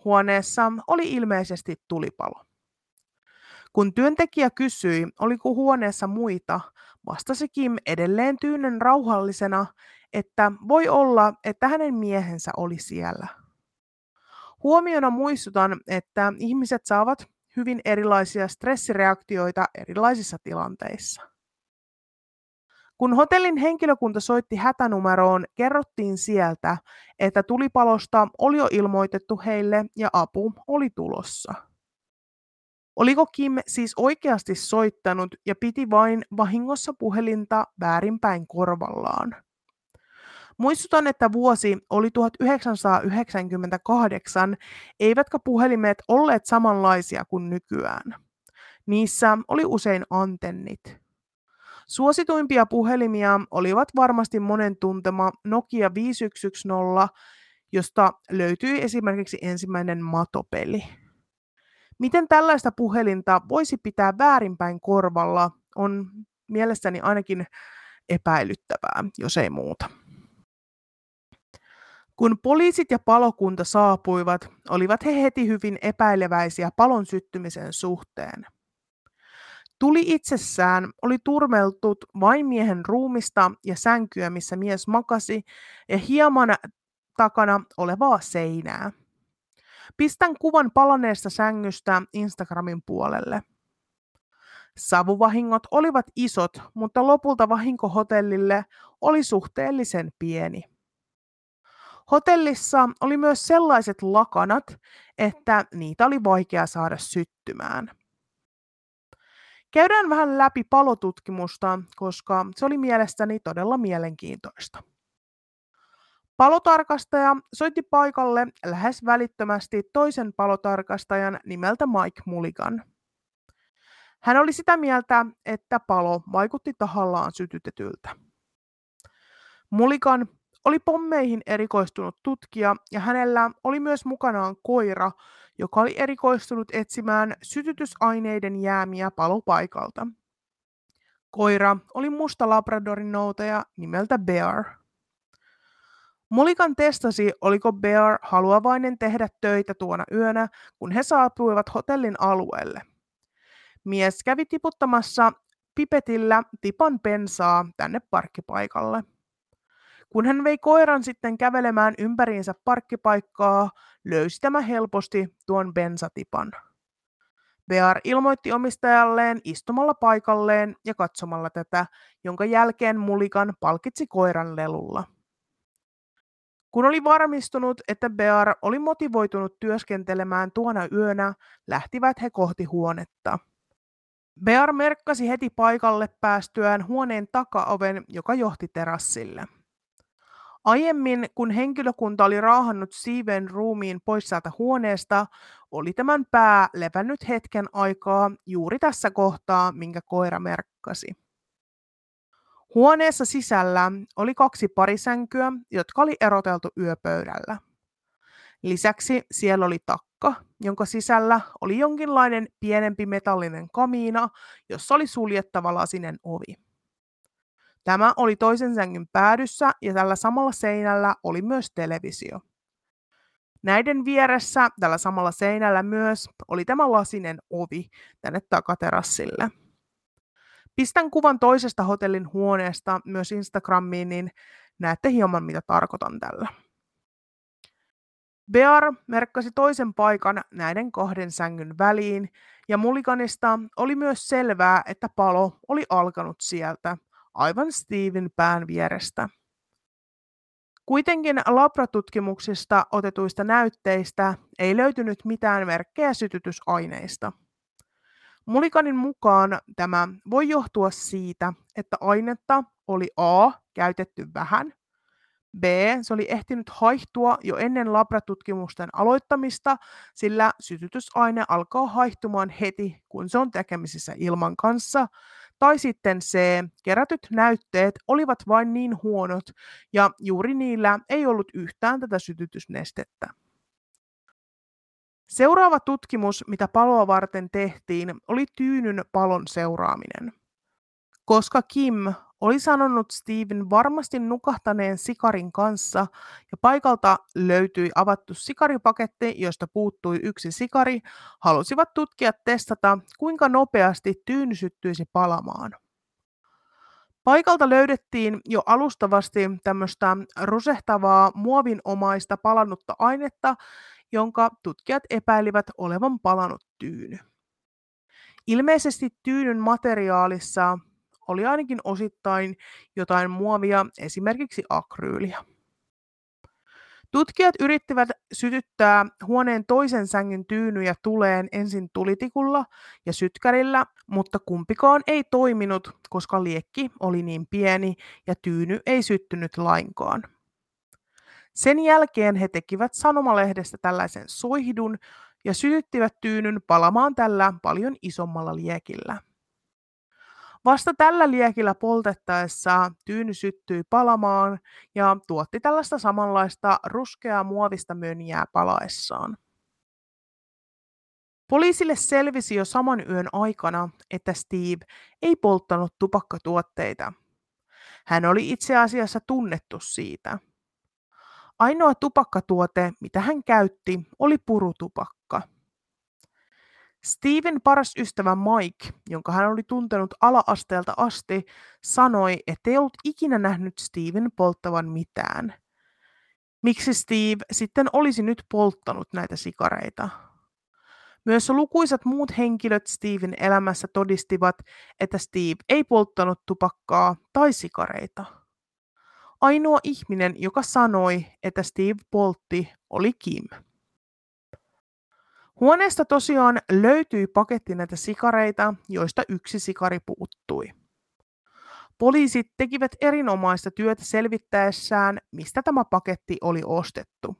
Huoneessa oli ilmeisesti tulipalo. Kun työntekijä kysyi, oliko huoneessa muita, vastasi Kim edelleen tyynen rauhallisena, että voi olla, että hänen miehensä oli siellä. Huomiona muistutan, että ihmiset saavat hyvin erilaisia stressireaktioita erilaisissa tilanteissa. Kun hotellin henkilökunta soitti hätänumeroon, kerrottiin sieltä, että tulipalosta oli jo ilmoitettu heille ja apu oli tulossa. Oliko Kim siis oikeasti soittanut ja piti vain vahingossa puhelinta väärinpäin korvallaan? Muistutan, että vuosi oli 1998, eivätkä puhelimet olleet samanlaisia kuin nykyään. Niissä oli usein antennit. Suosituimpia puhelimia olivat varmasti monen tuntema Nokia 5110, josta löytyi esimerkiksi ensimmäinen matopeli. Miten tällaista puhelinta voisi pitää väärinpäin korvalla, on mielestäni ainakin epäilyttävää, jos ei muuta. Kun poliisit ja palokunta saapuivat, olivat he heti hyvin epäileväisiä palon syttymisen suhteen. Tuli itsessään oli turmeltut vain miehen ruumista ja sänkyä, missä mies makasi, ja hieman takana olevaa seinää. Pistän kuvan palaneesta sängystä Instagramin puolelle. Savuvahingot olivat isot, mutta lopulta vahinko hotellille oli suhteellisen pieni. Hotellissa oli myös sellaiset lakanat, että niitä oli vaikea saada syttymään. Käydään vähän läpi palotutkimusta, koska se oli mielestäni todella mielenkiintoista. Palotarkastaja soitti paikalle lähes välittömästi toisen palotarkastajan nimeltä Mike Mulligan. Hän oli sitä mieltä, että palo vaikutti tahallaan sytytetyltä. Mulligan oli pommeihin erikoistunut tutkija ja hänellä oli myös mukanaan koira, joka oli erikoistunut etsimään sytytysaineiden jäämiä palopaikalta. Koira oli musta labradorin noutaja nimeltä Bear. Mulikan testasi, oliko Bear haluavainen tehdä töitä tuona yönä, kun he saapuivat hotellin alueelle. Mies kävi tiputtamassa pipetillä tipan pensaa tänne parkkipaikalle. Kun hän vei koiran sitten kävelemään ympäriinsä parkkipaikkaa, löysi tämä helposti tuon bensatipan. Bear ilmoitti omistajalleen istumalla paikalleen ja katsomalla tätä, jonka jälkeen Mulikan palkitsi koiran lelulla. Kun oli varmistunut, että Bear oli motivoitunut työskentelemään tuona yönä, lähtivät he kohti huonetta. Bear merkkasi heti paikalle päästyään huoneen takaoven, joka johti terassille. Aiemmin, kun henkilökunta oli raahannut siiven ruumiin pois sieltä huoneesta, oli tämän pää levännyt hetken aikaa juuri tässä kohtaa, minkä koira merkkasi. Huoneessa sisällä oli kaksi parisänkyä, jotka oli eroteltu yöpöydällä. Lisäksi siellä oli takka, jonka sisällä oli jonkinlainen pienempi metallinen kamiina, jossa oli suljettava lasinen ovi. Tämä oli toisen sängyn päädyssä ja tällä samalla seinällä oli myös televisio. Näiden vieressä tällä samalla seinällä myös oli tämä lasinen ovi tänne takaterassille. Pistän kuvan toisesta hotellin huoneesta myös Instagramiin, niin näette hieman mitä tarkoitan tällä. Bear merkkasi toisen paikan näiden kahden sängyn väliin, ja Mulliganista oli myös selvää, että palo oli alkanut sieltä, aivan Steven pään vierestä. Kuitenkin labratutkimuksista otetuista näytteistä ei löytynyt mitään merkkejä sytytysaineista. Mulikanin mukaan tämä voi johtua siitä, että ainetta oli A käytetty vähän, B se oli ehtinyt haihtua jo ennen labratutkimusten aloittamista, sillä sytytysaine alkaa haihtumaan heti, kun se on tekemisissä ilman kanssa, tai sitten C, kerätyt näytteet olivat vain niin huonot, ja juuri niillä ei ollut yhtään tätä sytytysnestettä. Seuraava tutkimus, mitä paloa varten tehtiin, oli tyynyn palon seuraaminen. Koska Kim oli sanonut Steven varmasti nukahtaneen sikarin kanssa, ja paikalta löytyi avattu sikaripaketti, josta puuttui yksi sikari, halusivat tutkijat testata, kuinka nopeasti tyyny syttyisi palamaan. Paikalta löydettiin jo alustavasti tämmöistä rusehtavaa muovinomaista palannutta ainetta, jonka tutkijat epäilivät olevan palanut tyyny. Ilmeisesti tyynyn materiaalissa oli ainakin osittain jotain muovia, esimerkiksi akryyliä. Tutkijat yrittivät sytyttää huoneen toisen sängyn tyynyjä tuleen ensin tulitikulla ja sytkärillä, mutta kumpikaan ei toiminut, koska liekki oli niin pieni ja tyyny ei syttynyt lainkaan. Sen jälkeen he tekivät sanomalehdestä tällaisen soihdun ja sytyttivät tyynyn palamaan tällä paljon isommalla liekillä. Vasta tällä liekillä poltettaessa tyyny syttyi palamaan ja tuotti tällaista samanlaista ruskeaa muovista mönjää palaessaan. Poliisille selvisi jo saman yön aikana, että Steve ei polttanut tupakkatuotteita. Hän oli itse asiassa tunnettu siitä. Ainoa tupakkatuote, mitä hän käytti, oli purutupakka. Steven paras ystävä Mike, jonka hän oli tuntenut ala-asteelta asti, sanoi, ettei ollut ikinä nähnyt Steven polttavan mitään. Miksi Steve sitten olisi nyt polttanut näitä sikareita? Myös lukuisat muut henkilöt Steven elämässä todistivat, että Steve ei polttanut tupakkaa tai sikareita. Ainoa ihminen, joka sanoi, että Steve poltti, oli Kim. Huoneesta tosiaan löytyi paketti näitä sikareita, joista yksi sikari puuttui. Poliisit tekivät erinomaista työtä selvittäessään, mistä tämä paketti oli ostettu.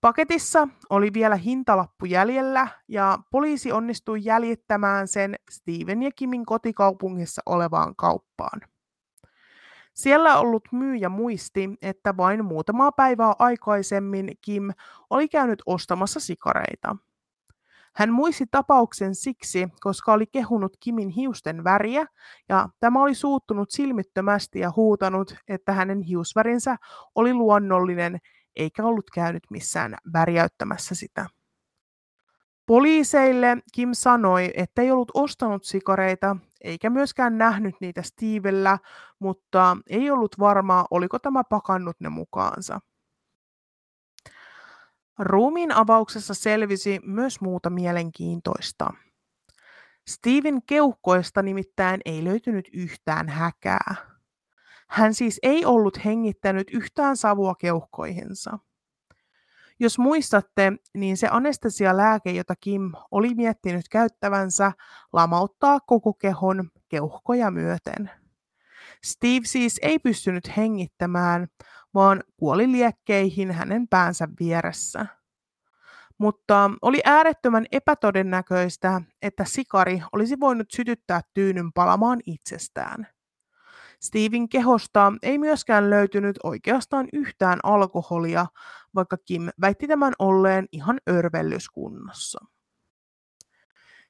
Paketissa oli vielä hintalappu jäljellä ja poliisi onnistui jäljittämään sen Steven ja Kimin kotikaupungissa olevaan kauppaan. Siellä ollut myyjä muisti, että vain muutamaa päivää aikaisemmin Kim oli käynyt ostamassa sikareita. Hän muisti tapauksen siksi, koska oli kehunut Kimin hiusten väriä, ja tämä oli suuttunut silmittömästi ja huutanut, että hänen hiusvärinsä oli luonnollinen, eikä ollut käynyt missään väriäyttämässä sitä. Poliiseille Kim sanoi, että ei ollut ostanut sikareita eikä myöskään nähnyt niitä Stevellä, mutta ei ollut varmaa, oliko tämä pakannut ne mukaansa. Ruumiin avauksessa selvisi myös muuta mielenkiintoista. Steven keuhkoista nimittäin ei löytynyt yhtään häkää. Hän siis ei ollut hengittänyt yhtään savua keuhkoihinsa. Jos muistatte, niin se anestesialääke, jota Kim oli miettinyt käyttävänsä, lamauttaa koko kehon keuhkoja myöten. Steve siis ei pystynyt hengittämään, vaan kuoli liekkeihin hänen päänsä vieressä. Mutta oli äärettömän epätodennäköistä, että sikari olisi voinut sytyttää tyynyn palamaan itsestään. Steven kehosta ei myöskään löytynyt oikeastaan yhtään alkoholia, vaikka Kim väitti tämän olleen ihan örvellyskunnossa.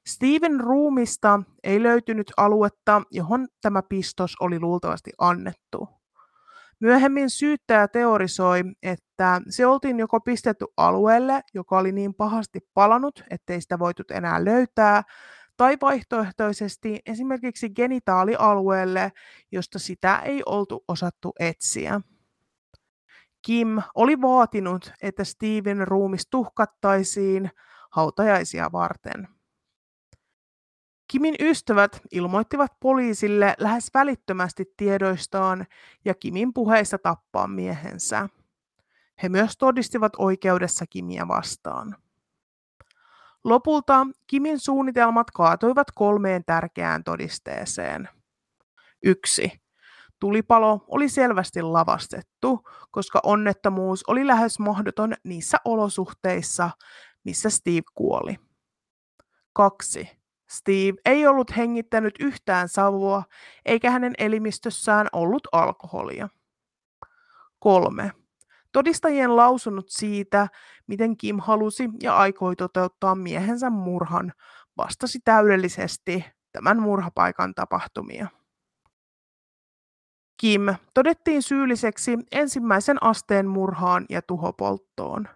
Steven ruumista ei löytynyt aluetta, johon tämä pistos oli luultavasti annettu. Myöhemmin syyttäjä teorisoi, että se oltiin joko pistetty alueelle, joka oli niin pahasti palanut, ettei sitä voitu enää löytää, tai vaihtoehtoisesti esimerkiksi genitaalialueelle, josta sitä ei oltu osattu etsiä. Kim oli vaatinut, että Steven ruumis tuhkattaisiin hautajaisia varten. Kimin ystävät ilmoittivat poliisille lähes välittömästi tiedoistaan ja Kimin puheissa tappaa miehensä. He myös todistivat oikeudessa Kimiä vastaan. Lopulta Kimin suunnitelmat kaatuivat kolmeen tärkeään todisteeseen. Yksi. Tulipalo oli selvästi lavastettu, koska onnettomuus oli lähes mahdoton niissä olosuhteissa, missä Steve kuoli. Kaksi. Steve ei ollut hengittänyt yhtään savua, eikä hänen elimistössään ollut alkoholia. Kolme. Todistajien lausunnot siitä, miten Kim halusi ja aikoi toteuttaa miehensä murhan, vastasi täydellisesti tämän murhapaikan tapahtumia. Kim todettiin syylliseksi ensimmäisen asteen murhaan ja tuhopolttoon.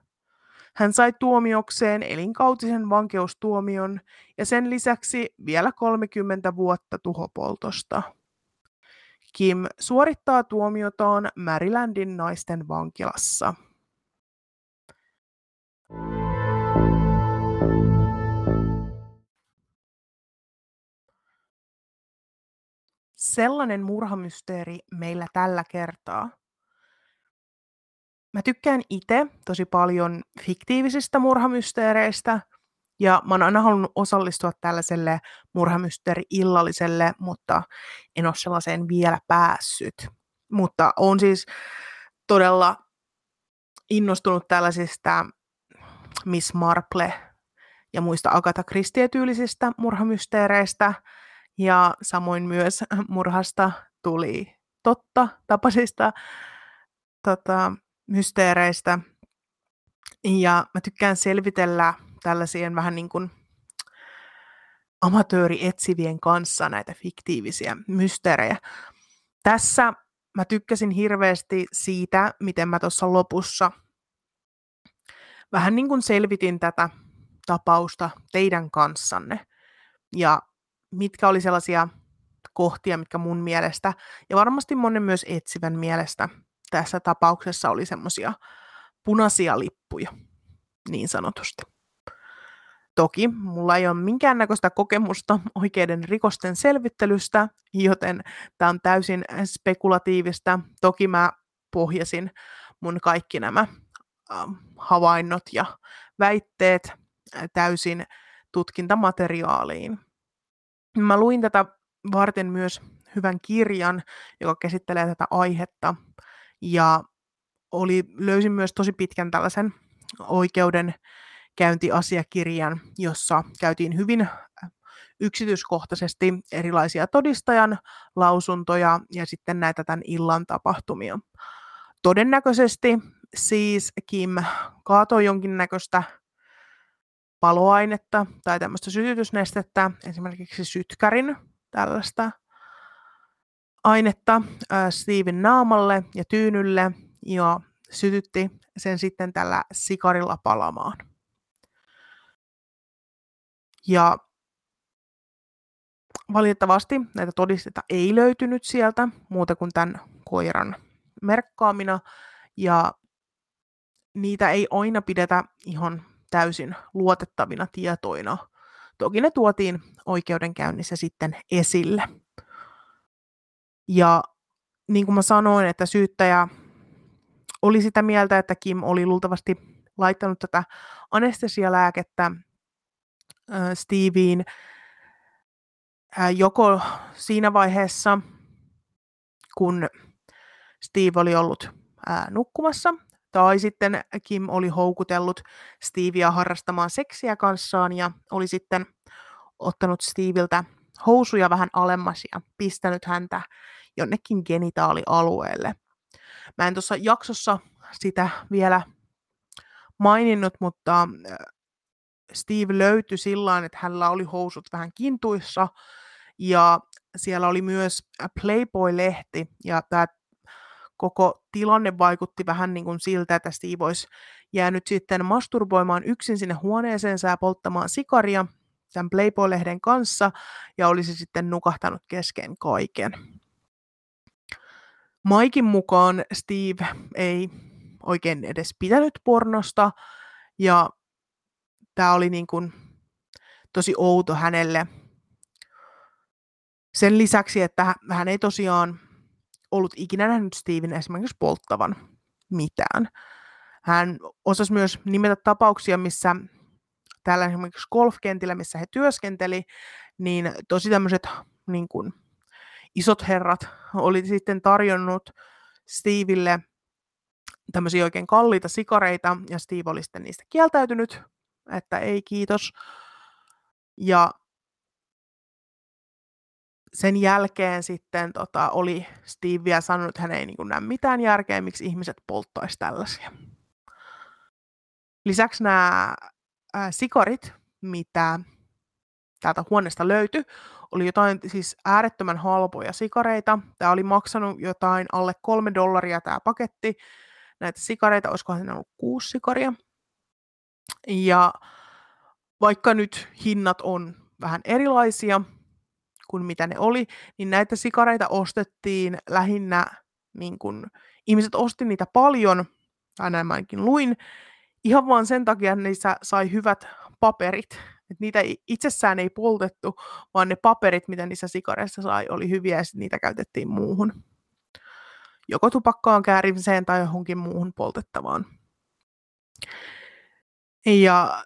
Hän sai tuomiokseen elinkautisen vankeustuomion ja sen lisäksi vielä 30 vuotta tuhopoltosta. Kim suorittaa tuomiotaan Marylandin naisten vankilassa. Sellainen murhamysteeri meillä tällä kertaa. Mä tykkään itse tosi paljon fiktiivisistä murhamysteereistä, ja mä oon aina halunnut osallistua tällaiselle murhamysteeri-illalliselle, mutta en ole sellaiseen vielä päässyt. Mutta on siis todella innostunut tällaisista Miss Marple ja muista Agatha Christie-tyylisistä murhamysteereistä, ja samoin myös murhasta tuli totta tapasista tota, mysteereistä. Ja mä tykkään selvitellä tällaisien vähän niin kuin amatöörietsivien kanssa näitä fiktiivisiä mysteerejä. Tässä mä tykkäsin hirveästi siitä, miten mä tuossa lopussa vähän niin kuin selvitin tätä tapausta teidän kanssanne. Ja mitkä oli sellaisia kohtia, mitkä mun mielestä, ja varmasti monen myös etsivän mielestä tässä tapauksessa oli semmoisia punaisia lippuja, niin sanotusti. Toki mulla ei ole minkäännäköistä kokemusta oikeiden rikosten selvittelystä, joten tämä on täysin spekulatiivista. Toki mä pohjasin mun kaikki nämä äh, havainnot ja väitteet täysin tutkintamateriaaliin. Mä luin tätä varten myös hyvän kirjan, joka käsittelee tätä aihetta. Ja oli, löysin myös tosi pitkän tällaisen oikeuden käyntiasiakirjan, jossa käytiin hyvin äh, yksityiskohtaisesti erilaisia todistajan lausuntoja ja sitten näitä tämän illan tapahtumia. Todennäköisesti siis Kim kaatoi jonkinnäköistä paloainetta tai tämmöistä sytytysnestettä, esimerkiksi sytkärin tällaista ainetta äh, Steven naamalle ja tyynylle ja sytytti sen sitten tällä sikarilla palamaan. Ja valitettavasti näitä todisteita ei löytynyt sieltä muuta kuin tämän koiran merkkaamina, ja niitä ei aina pidetä ihan täysin luotettavina tietoina. Toki ne tuotiin oikeudenkäynnissä sitten esille. Ja niin kuin mä sanoin, että syyttäjä oli sitä mieltä, että Kim oli luultavasti laittanut tätä anestesialääkettä Steveen joko siinä vaiheessa, kun Steve oli ollut nukkumassa, tai sitten Kim oli houkutellut Stevea harrastamaan seksiä kanssaan ja oli sitten ottanut Steveltä housuja vähän alemmas ja pistänyt häntä jonnekin genitaalialueelle. Mä en tuossa jaksossa sitä vielä maininnut, mutta Steve löytyi sillä että hänellä oli housut vähän kintuissa ja siellä oli myös Playboy-lehti ja tämä koko tilanne vaikutti vähän niin kuin siltä, että Steve olisi jäänyt sitten masturboimaan yksin sinne huoneeseensa ja polttamaan sikaria tämän Playboy-lehden kanssa ja olisi sitten nukahtanut kesken kaiken. Maikin mukaan Steve ei oikein edes pitänyt pornosta ja tämä oli niin kuin tosi outo hänelle. Sen lisäksi, että hän ei tosiaan ollut ikinä nähnyt Steven esimerkiksi polttavan mitään. Hän osasi myös nimetä tapauksia, missä täällä esimerkiksi golfkentillä, missä he työskenteli, niin tosi tämmöiset niin kuin, isot herrat oli sitten tarjonnut Steville tämmöisiä oikein kalliita sikareita, ja Steve oli sitten niistä kieltäytynyt, että ei kiitos. Ja sen jälkeen sitten tota, oli Steve vielä sanonut, että hän ei niin näe mitään järkeä, miksi ihmiset polttaisi tällaisia. Lisäksi nämä ää, sikarit, mitä täältä huoneesta löytyi, oli jotain siis äärettömän halpoja sikareita. Tämä oli maksanut jotain alle kolme dollaria tämä paketti. Näitä sikareita, olisikohan ne ollut kuusi sikaria. Ja vaikka nyt hinnat on vähän erilaisia kuin mitä ne oli, niin näitä sikareita ostettiin lähinnä, niin kun, ihmiset osti niitä paljon, tai näin mä ainakin luin, ihan vaan sen takia, että niissä sai hyvät paperit. Et niitä itsessään ei poltettu, vaan ne paperit, mitä niissä sikareissa sai, oli hyviä ja niitä käytettiin muuhun. Joko tupakkaan käärimiseen tai johonkin muuhun poltettavaan. Ja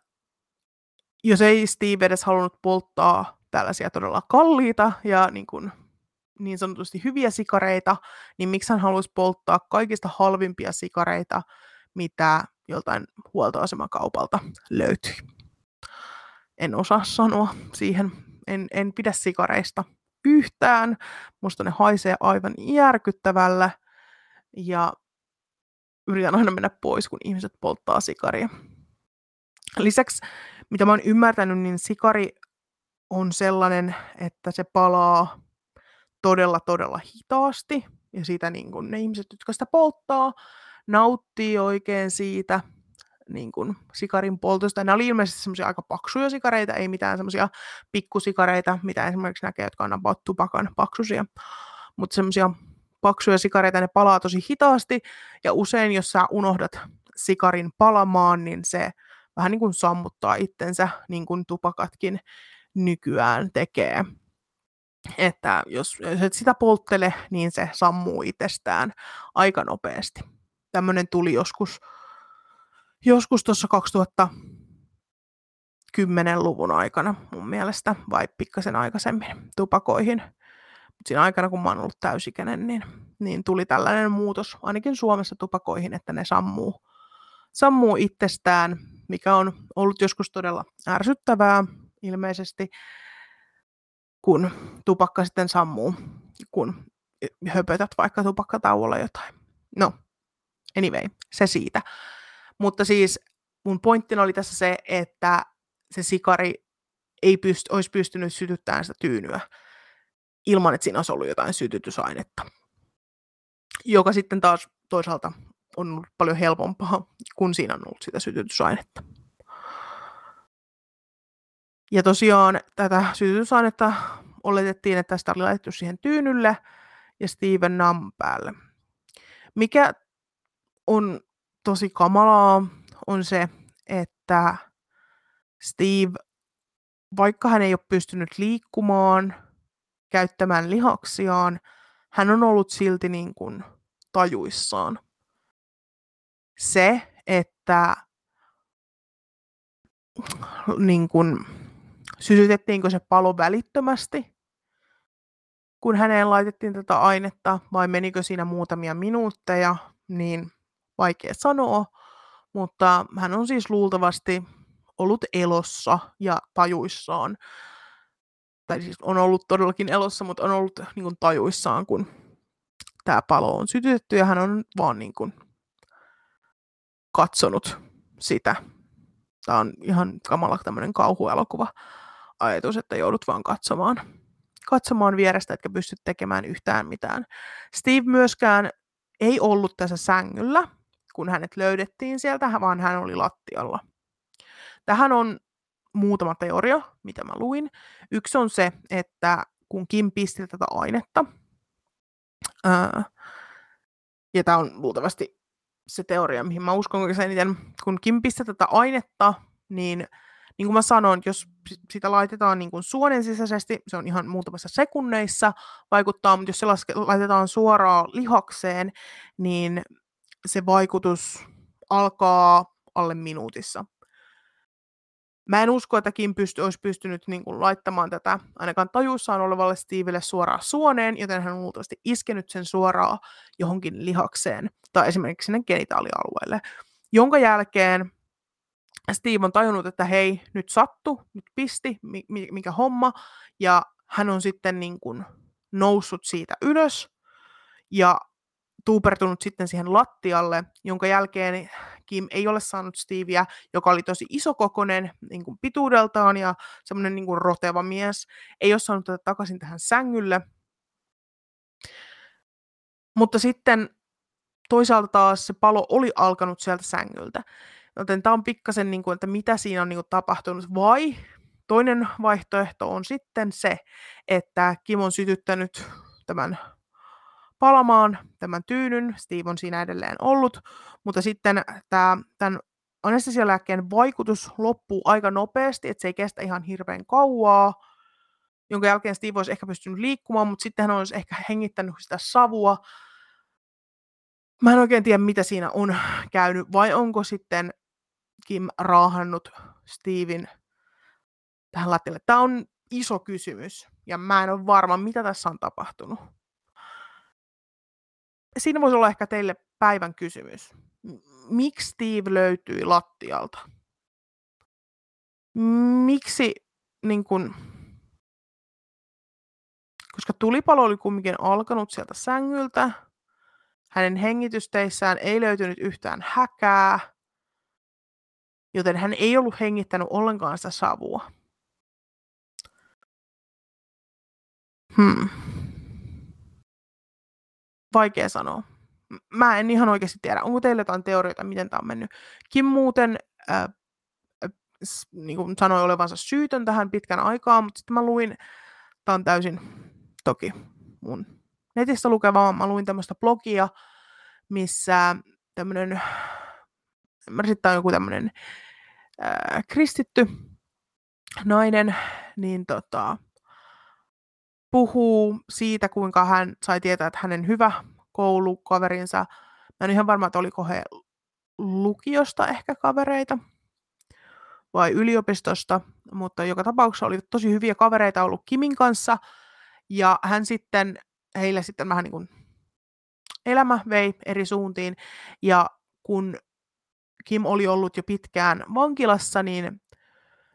jos ei Steve edes halunnut polttaa tällaisia todella kalliita ja niin, kuin, niin sanotusti hyviä sikareita, niin miksi hän haluaisi polttaa kaikista halvimpia sikareita, mitä joltain huoltoasemakaupalta löytyi. En osaa sanoa siihen. En, en pidä sikareista yhtään. Musta ne haisee aivan järkyttävällä. Ja yritän aina mennä pois, kun ihmiset polttaa sikaria. Lisäksi, mitä mä oon ymmärtänyt, niin sikari on sellainen, että se palaa todella, todella hitaasti. Ja siitä niin kun ne ihmiset, jotka sitä polttaa, nauttii oikein siitä niin kuin sikarin poltosta. Nämä oli ilmeisesti semmoisia aika paksuja sikareita, ei mitään semmoisia pikkusikareita, mitä esimerkiksi näkee, jotka on about tupakan paksuisia. Mutta semmoisia paksuja sikareita, ne palaa tosi hitaasti, ja usein, jos sä unohdat sikarin palamaan, niin se vähän niin kuin sammuttaa itsensä, niin kuin tupakatkin nykyään tekee. Että jos, jos et sitä polttele, niin se sammuu itsestään aika nopeasti tämmöinen tuli joskus, joskus tuossa 2010-luvun aikana mun mielestä, vai pikkasen aikaisemmin tupakoihin. Mutta siinä aikana, kun mä oon ollut täysikäinen, niin, niin tuli tällainen muutos ainakin Suomessa tupakoihin, että ne sammuu, sammuu itsestään, mikä on ollut joskus todella ärsyttävää ilmeisesti, kun tupakka sitten sammuu, kun höpötät vaikka tupakkatauolla jotain. No, Anyway, se siitä. Mutta siis mun pointtina oli tässä se, että se sikari ei pyst- olisi pystynyt sytyttämään sitä tyynyä ilman, että siinä olisi ollut jotain sytytysainetta. Joka sitten taas toisaalta on ollut paljon helpompaa, kun siinä on ollut sitä sytytysainetta. Ja tosiaan tätä sytytysainetta oletettiin, että sitä oli laitettu siihen tyynylle ja Steven Nam päälle. Mikä on tosi kamalaa, on se, että Steve, vaikka hän ei ole pystynyt liikkumaan, käyttämään lihaksiaan, hän on ollut silti niin kuin tajuissaan. Se, että niin kuin, sytytettiinkö se palo välittömästi, kun häneen laitettiin tätä ainetta, vai menikö siinä muutamia minuutteja, niin vaikea sanoa, mutta hän on siis luultavasti ollut elossa ja tajuissaan. Tai siis on ollut todellakin elossa, mutta on ollut niin kuin, tajuissaan, kun tämä palo on sytytetty ja hän on vaan niin kuin, katsonut sitä. Tämä on ihan kamala tämmöinen kauhuelokuva ajatus, että joudut vaan katsomaan, katsomaan vierestä, etkä pysty tekemään yhtään mitään. Steve myöskään ei ollut tässä sängyllä, kun hänet löydettiin sieltä, vaan hän oli lattialla. Tähän on muutama teoria, mitä mä luin. Yksi on se, että kun Kim pisti tätä ainetta, ää, ja tämä on luultavasti se teoria, mihin mä uskon sen eniten, kun Kim pistää tätä ainetta, niin niin kuin mä sanoin, jos sitä laitetaan niin kuin suonen sisäisesti, se on ihan muutamassa sekunneissa vaikuttaa, mutta jos se laske, laitetaan suoraan lihakseen, niin se vaikutus alkaa alle minuutissa. Mä en usko, että Kim pysty, olisi pystynyt niin kuin, laittamaan tätä ainakaan tajuissaan olevalle Stevelle suoraan suoneen, joten hän on luultavasti iskenyt sen suoraan johonkin lihakseen tai esimerkiksi sinne genitaalialueelle, jonka jälkeen Steve on tajunnut, että hei, nyt sattu, nyt pisti, mikä homma, ja hän on sitten niin kuin noussut siitä ylös ja tuupertunut sitten siihen lattialle, jonka jälkeen Kim ei ole saanut Steveä, joka oli tosi isokokonen niin kuin pituudeltaan ja semmoinen niin roteva mies, ei ole saanut tätä takaisin tähän sängylle. Mutta sitten toisaalta taas se palo oli alkanut sieltä sängyltä. Joten tämä on pikkasen, niin kuin, että mitä siinä on niin kuin, tapahtunut. Vai toinen vaihtoehto on sitten se, että Kim on sytyttänyt tämän palamaan tämän tyynyn, Steve on siinä edelleen ollut, mutta sitten tämä, tämän anestesialääkkeen vaikutus loppuu aika nopeasti, että se ei kestä ihan hirveän kauaa, jonka jälkeen Steve olisi ehkä pystynyt liikkumaan, mutta sitten hän olisi ehkä hengittänyt sitä savua. Mä en oikein tiedä, mitä siinä on käynyt, vai onko sitten Kim raahannut Steven tähän lattialle? Tämä on iso kysymys, ja mä en ole varma, mitä tässä on tapahtunut. Siinä voisi olla ehkä teille päivän kysymys. Miksi Steve löytyi lattialta? Miksi, niin kun, koska tulipalo oli kumminkin alkanut sieltä sängyltä, hänen hengitysteissään ei löytynyt yhtään häkää, joten hän ei ollut hengittänyt ollenkaan sitä savua. Hmm. Vaikea sanoa. Mä en ihan oikeasti tiedä. Onko teillä jotain teorioita, miten tämä on mennyt? Kim muuten äh, äh, niin kuin sanoi olevansa syytön tähän pitkän aikaa, mutta sitten mä luin, tämä on täysin toki mun netistä lukevaa, mä luin tämmöistä blogia, missä tämmöinen, mä tämä on joku tämmöinen ää, kristitty nainen, niin tota, puhuu siitä, kuinka hän sai tietää, että hänen hyvä koulukaverinsa, mä en ihan varma, että oliko he lukiosta ehkä kavereita vai yliopistosta, mutta joka tapauksessa oli tosi hyviä kavereita ollut Kimin kanssa, ja hän sitten, heille sitten vähän niin kuin elämä vei eri suuntiin, ja kun Kim oli ollut jo pitkään vankilassa, niin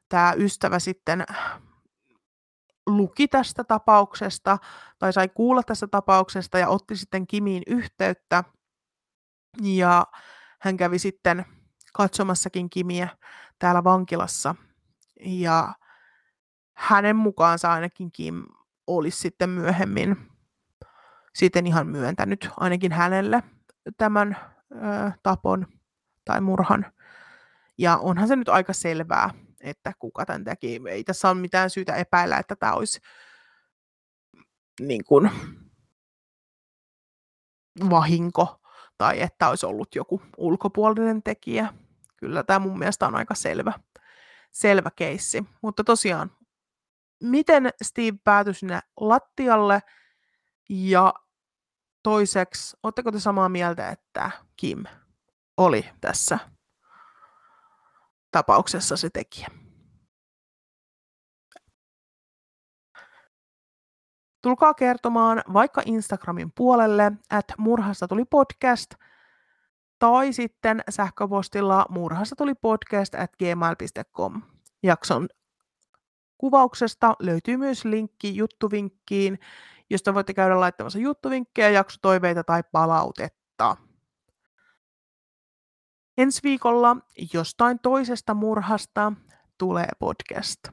tämä ystävä sitten luki tästä tapauksesta tai sai kuulla tästä tapauksesta ja otti sitten Kimiin yhteyttä. Ja hän kävi sitten katsomassakin Kimiä täällä vankilassa. Ja hänen mukaansa ainakin Kim olisi sitten myöhemmin sitten ihan myöntänyt ainakin hänelle tämän ö, tapon tai murhan. Ja onhan se nyt aika selvää, että kuka tämän teki. Ei tässä ole mitään syytä epäillä, että tämä olisi niin kuin, vahinko tai että olisi ollut joku ulkopuolinen tekijä. Kyllä tämä mun mielestä on aika selvä, selvä keissi. Mutta tosiaan, miten Steve päätyi sinne lattialle ja toiseksi, oletteko te samaa mieltä, että Kim oli tässä tapauksessa se tekijä. Tulkaa kertomaan vaikka Instagramin puolelle, että murhasta tuli podcast, tai sitten sähköpostilla murhasta tuli podcast at gmail.com. Jakson kuvauksesta löytyy myös linkki juttuvinkkiin, josta voitte käydä laittamassa juttuvinkkejä, jaksotoiveita tai palautetta. Ensi viikolla jostain toisesta murhasta tulee podcast.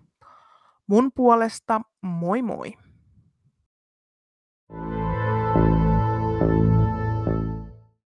Mun puolesta moi moi!